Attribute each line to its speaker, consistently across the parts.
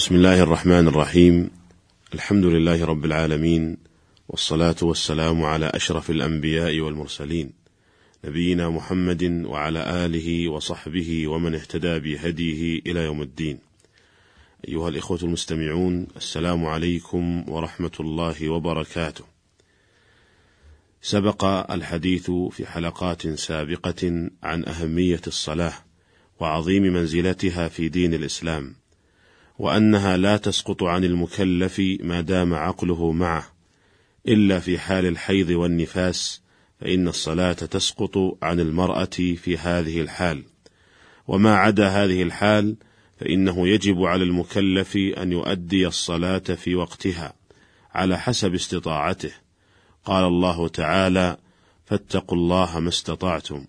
Speaker 1: بسم الله الرحمن الرحيم. الحمد لله رب العالمين والصلاة والسلام على أشرف الأنبياء والمرسلين. نبينا محمد وعلى آله وصحبه ومن اهتدى بهديه إلى يوم الدين. أيها الإخوة المستمعون السلام عليكم ورحمة الله وبركاته. سبق الحديث في حلقات سابقة عن أهمية الصلاة وعظيم منزلتها في دين الإسلام. وأنها لا تسقط عن المكلف ما دام عقله معه. إلا في حال الحيض والنفاس فإن الصلاة تسقط عن المرأة في هذه الحال. وما عدا هذه الحال فإنه يجب على المكلف أن يؤدي الصلاة في وقتها على حسب استطاعته. قال الله تعالى فاتقوا الله ما استطعتم.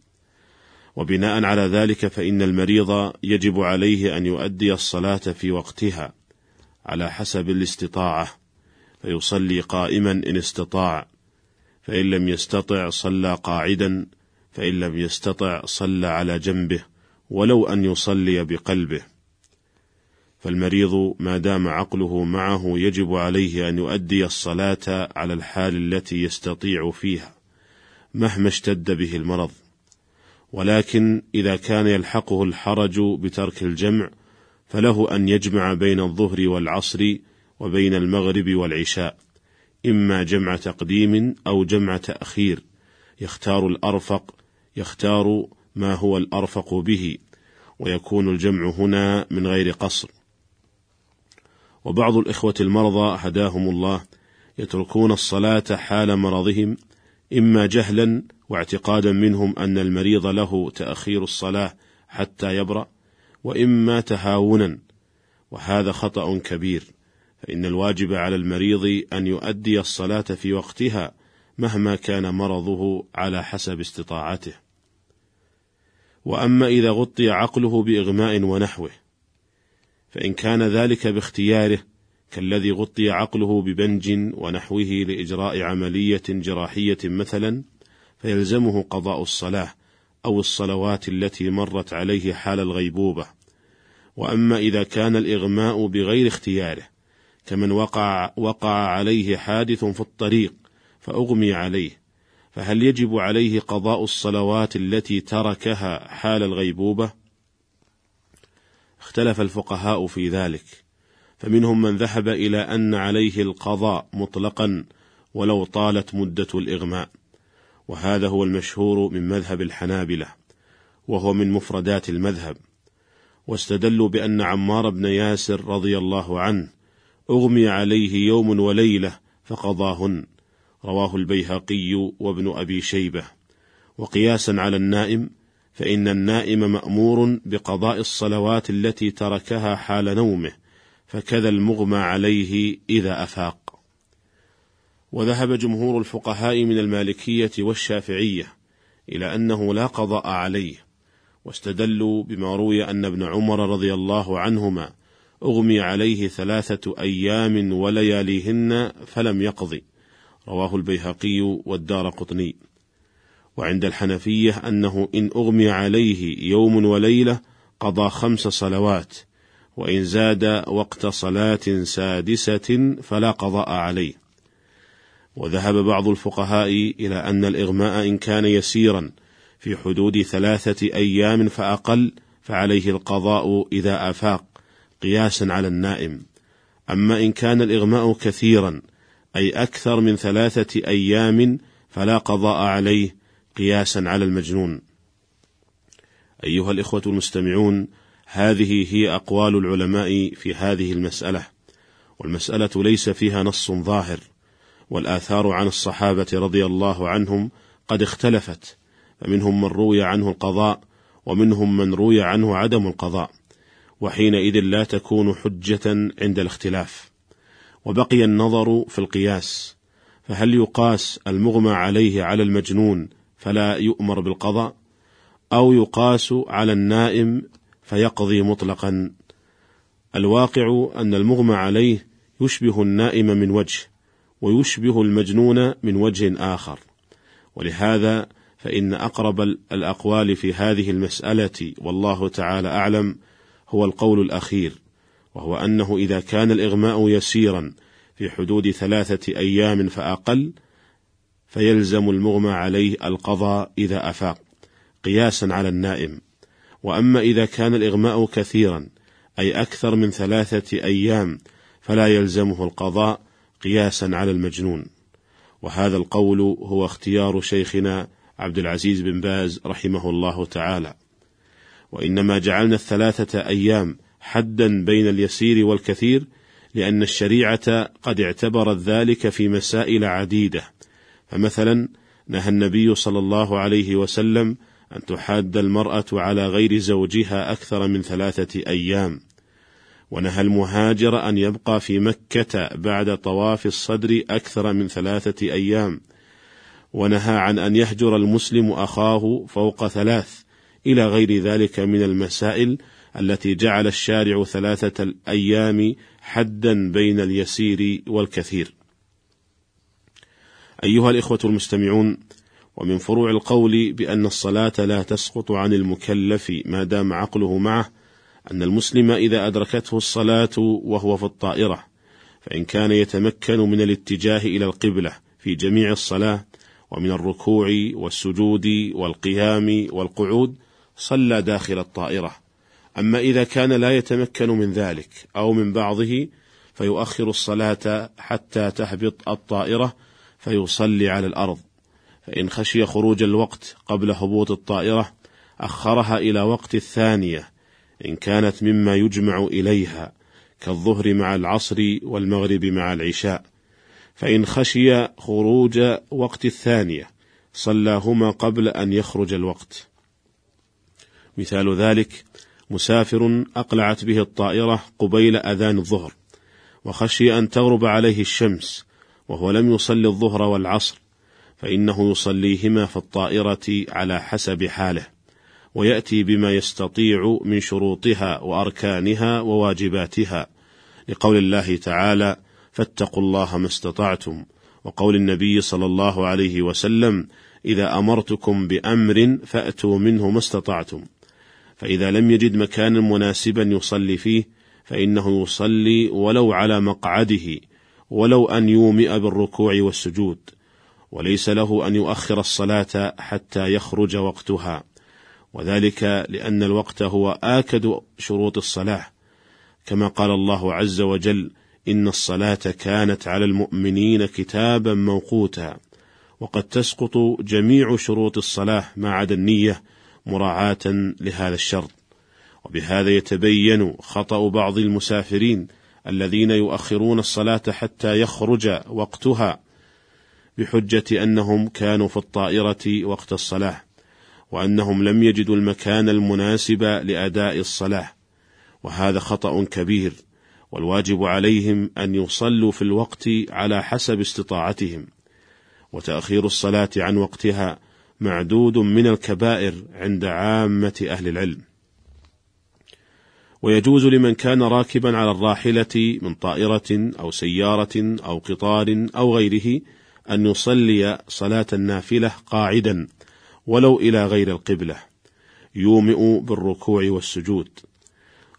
Speaker 1: وبناء على ذلك فإن المريض يجب عليه أن يؤدي الصلاة في وقتها على حسب الاستطاعة فيصلي قائما إن استطاع فإن لم يستطع صلى قاعدا فإن لم يستطع صلى على جنبه ولو أن يصلي بقلبه. فالمريض ما دام عقله معه يجب عليه أن يؤدي الصلاة على الحال التي يستطيع فيها مهما اشتد به المرض. ولكن إذا كان يلحقه الحرج بترك الجمع فله أن يجمع بين الظهر والعصر وبين المغرب والعشاء إما جمع تقديم أو جمع تأخير يختار الأرفق يختار ما هو الأرفق به ويكون الجمع هنا من غير قصر. وبعض الإخوة المرضى هداهم الله يتركون الصلاة حال مرضهم إما جهلا واعتقادا منهم أن المريض له تأخير الصلاة حتى يبرأ وإما تهاونا وهذا خطأ كبير فإن الواجب على المريض أن يؤدي الصلاة في وقتها مهما كان مرضه على حسب استطاعته. وأما إذا غطي عقله بإغماء ونحوه فإن كان ذلك باختياره كالذي غطي عقله ببنج ونحوه لإجراء عملية جراحية مثلا فيلزمه قضاء الصلاة أو الصلوات التي مرت عليه حال الغيبوبة. وأما إذا كان الإغماء بغير اختياره كمن وقع وقع عليه حادث في الطريق فأغمي عليه. فهل يجب عليه قضاء الصلوات التي تركها حال الغيبوبة؟ اختلف الفقهاء في ذلك. فمنهم من ذهب إلى أن عليه القضاء مطلقا ولو طالت مدة الإغماء. وهذا هو المشهور من مذهب الحنابلة وهو من مفردات المذهب. واستدلوا بأن عمار بن ياسر رضي الله عنه أغمي عليه يوم وليلة فقضاهن. رواه البيهقي وابن أبي شيبة. وقياسا على النائم فإن النائم مأمور بقضاء الصلوات التي تركها حال نومه. فكذا المغمى عليه إذا أفاق. وذهب جمهور الفقهاء من المالكية والشافعية إلى أنه لا قضاء عليه واستدلوا بما روي أن ابن عمر رضي الله عنهما أغمي عليه ثلاثة أيام ولياليهن فلم يقضي. رواه البيهقي والدار قطني. وعند الحنفية أنه إن أغمي عليه يوم وليلة قضى خمس صلوات وإن زاد وقت صلاة سادسة فلا قضاء عليه. وذهب بعض الفقهاء إلى أن الإغماء إن كان يسيرا في حدود ثلاثة أيام فأقل فعليه القضاء إذا أفاق قياسا على النائم. أما إن كان الإغماء كثيرا أي أكثر من ثلاثة أيام فلا قضاء عليه قياسا على المجنون. أيها الإخوة المستمعون هذه هي أقوال العلماء في هذه المسألة والمسألة ليس فيها نص ظاهر والآثار عن الصحابة رضي الله عنهم قد اختلفت فمنهم من روي عنه القضاء ومنهم من روي عنه عدم القضاء وحينئذ لا تكون حجة عند الاختلاف. وبقي النظر في القياس فهل يقاس المغمى عليه على المجنون فلا يؤمر بالقضاء أو يقاس على النائم فيقضي مطلقا. الواقع أن المغمى عليه يشبه النائم من وجه ويشبه المجنون من وجه آخر. ولهذا فإن أقرب الأقوال في هذه المسألة والله تعالى أعلم هو القول الأخير وهو أنه إذا كان الإغماء يسيرا في حدود ثلاثة أيام فأقل فيلزم المغمى عليه القضاء إذا أفاق قياسا على النائم. وأما إذا كان الإغماء كثيرا أي أكثر من ثلاثة أيام فلا يلزمه القضاء قياسا على المجنون. وهذا القول هو اختيار شيخنا عبد العزيز بن باز رحمه الله تعالى. وإنما جعلنا الثلاثة أيام حدا بين اليسير والكثير لأن الشريعة قد اعتبرت ذلك في مسائل عديدة. فمثلا نهى النبي صلى الله عليه وسلم أن تحاد المرأة على غير زوجها أكثر من ثلاثة أيام. ونهى المهاجر أن يبقى في مكة بعد طواف الصدر أكثر من ثلاثة أيام. ونهى عن أن يهجر المسلم أخاه فوق ثلاث. إلى غير ذلك من المسائل التي جعل الشارع ثلاثة الأيام حدا بين اليسير والكثير. أيها الإخوة المستمعون، ومن فروع القول بأن الصلاة لا تسقط عن المكلف ما دام عقله معه، أن المسلم إذا أدركته الصلاة وهو في الطائرة، فإن كان يتمكن من الاتجاه إلى القبلة في جميع الصلاة، ومن الركوع والسجود والقيام والقعود، صلى داخل الطائرة، أما إذا كان لا يتمكن من ذلك أو من بعضه فيؤخر الصلاة حتى تهبط الطائرة فيصلي على الأرض. فإن خشي خروج الوقت قبل هبوط الطائرة أخرها إلى وقت الثانية إن كانت مما يجمع إليها كالظهر مع العصر والمغرب مع العشاء. فإن خشي خروج وقت الثانية صلاهما قبل أن يخرج الوقت. مثال ذلك مسافر أقلعت به الطائرة قبيل أذان الظهر وخشي أن تغرب عليه الشمس وهو لم يصلي الظهر والعصر. فإنه يصليهما في الطائرة على حسب حاله ويأتي بما يستطيع من شروطها وأركانها وواجباتها. لقول الله تعالى فاتقوا الله ما استطعتم. وقول النبي صلى الله عليه وسلم إذا أمرتكم بأمر فأتوا منه ما استطعتم. فإذا لم يجد مكانا مناسبا يصلي فيه فإنه يصلي ولو على مقعده ولو أن يومئ بالركوع والسجود. وليس له أن يؤخر الصلاة حتى يخرج وقتها. وذلك لأن الوقت هو آكد شروط الصلاة. كما قال الله عز وجل إن الصلاة كانت على المؤمنين كتابا موقوتا. وقد تسقط جميع شروط الصلاة ما عدا النية مراعاة لهذا الشرط. وبهذا يتبين خطأ بعض المسافرين الذين يؤخرون الصلاة حتى يخرج وقتها. بحجة أنهم كانوا في الطائرة وقت الصلاة وأنهم لم يجدوا المكان المناسب لأداء الصلاة وهذا خطأ كبير والواجب عليهم أن يصلوا في الوقت على حسب استطاعتهم وتأخير الصلاة عن وقتها معدود من الكبائر عند عامة أهل العلم. ويجوز لمن كان راكبا على الراحلة من طائرة أو سيارة أو قطار أو غيره أن يصلي صلاة النافلة قاعدا ولو إلى غير القبلة يومئ بالركوع والسجود.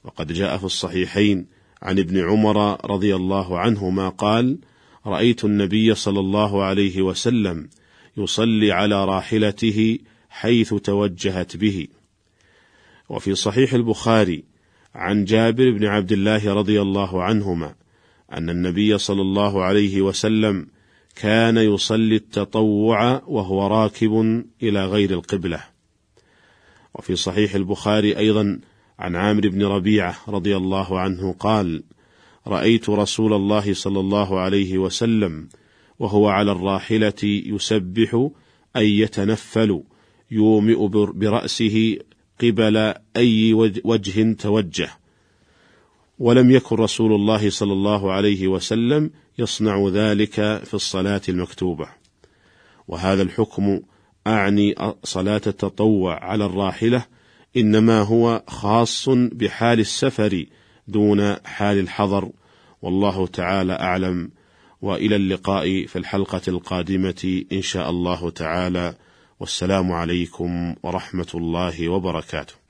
Speaker 1: وقد جاء في الصحيحين عن ابن عمر رضي الله عنهما قال رأيت النبي صلى الله عليه وسلم يصلي على راحلته حيث توجهت به. وفي صحيح البخاري عن جابر بن عبد الله رضي الله عنهما أن النبي صلى الله عليه وسلم كان يصلي التطوع وهو راكب إلى غير القبلة. وفي صحيح البخاري أيضا عن عامر بن ربيعة رضي الله عنه قال رأيت رسول الله صلى الله عليه وسلم وهو على الراحلة يسبح أي يتنفل يومئ برأسه قبل أي وجه توجه. ولم يكن رسول الله صلى الله عليه وسلم يصنع ذلك في الصلاة المكتوبة. وهذا الحكم أعني صلاة التطوع على الراحلة إنما هو خاص بحال السفر دون حال الحضر. والله تعالى أعلم. وإلى اللقاء في الحلقة القادمة إن شاء الله تعالى. والسلام عليكم ورحمة الله وبركاته.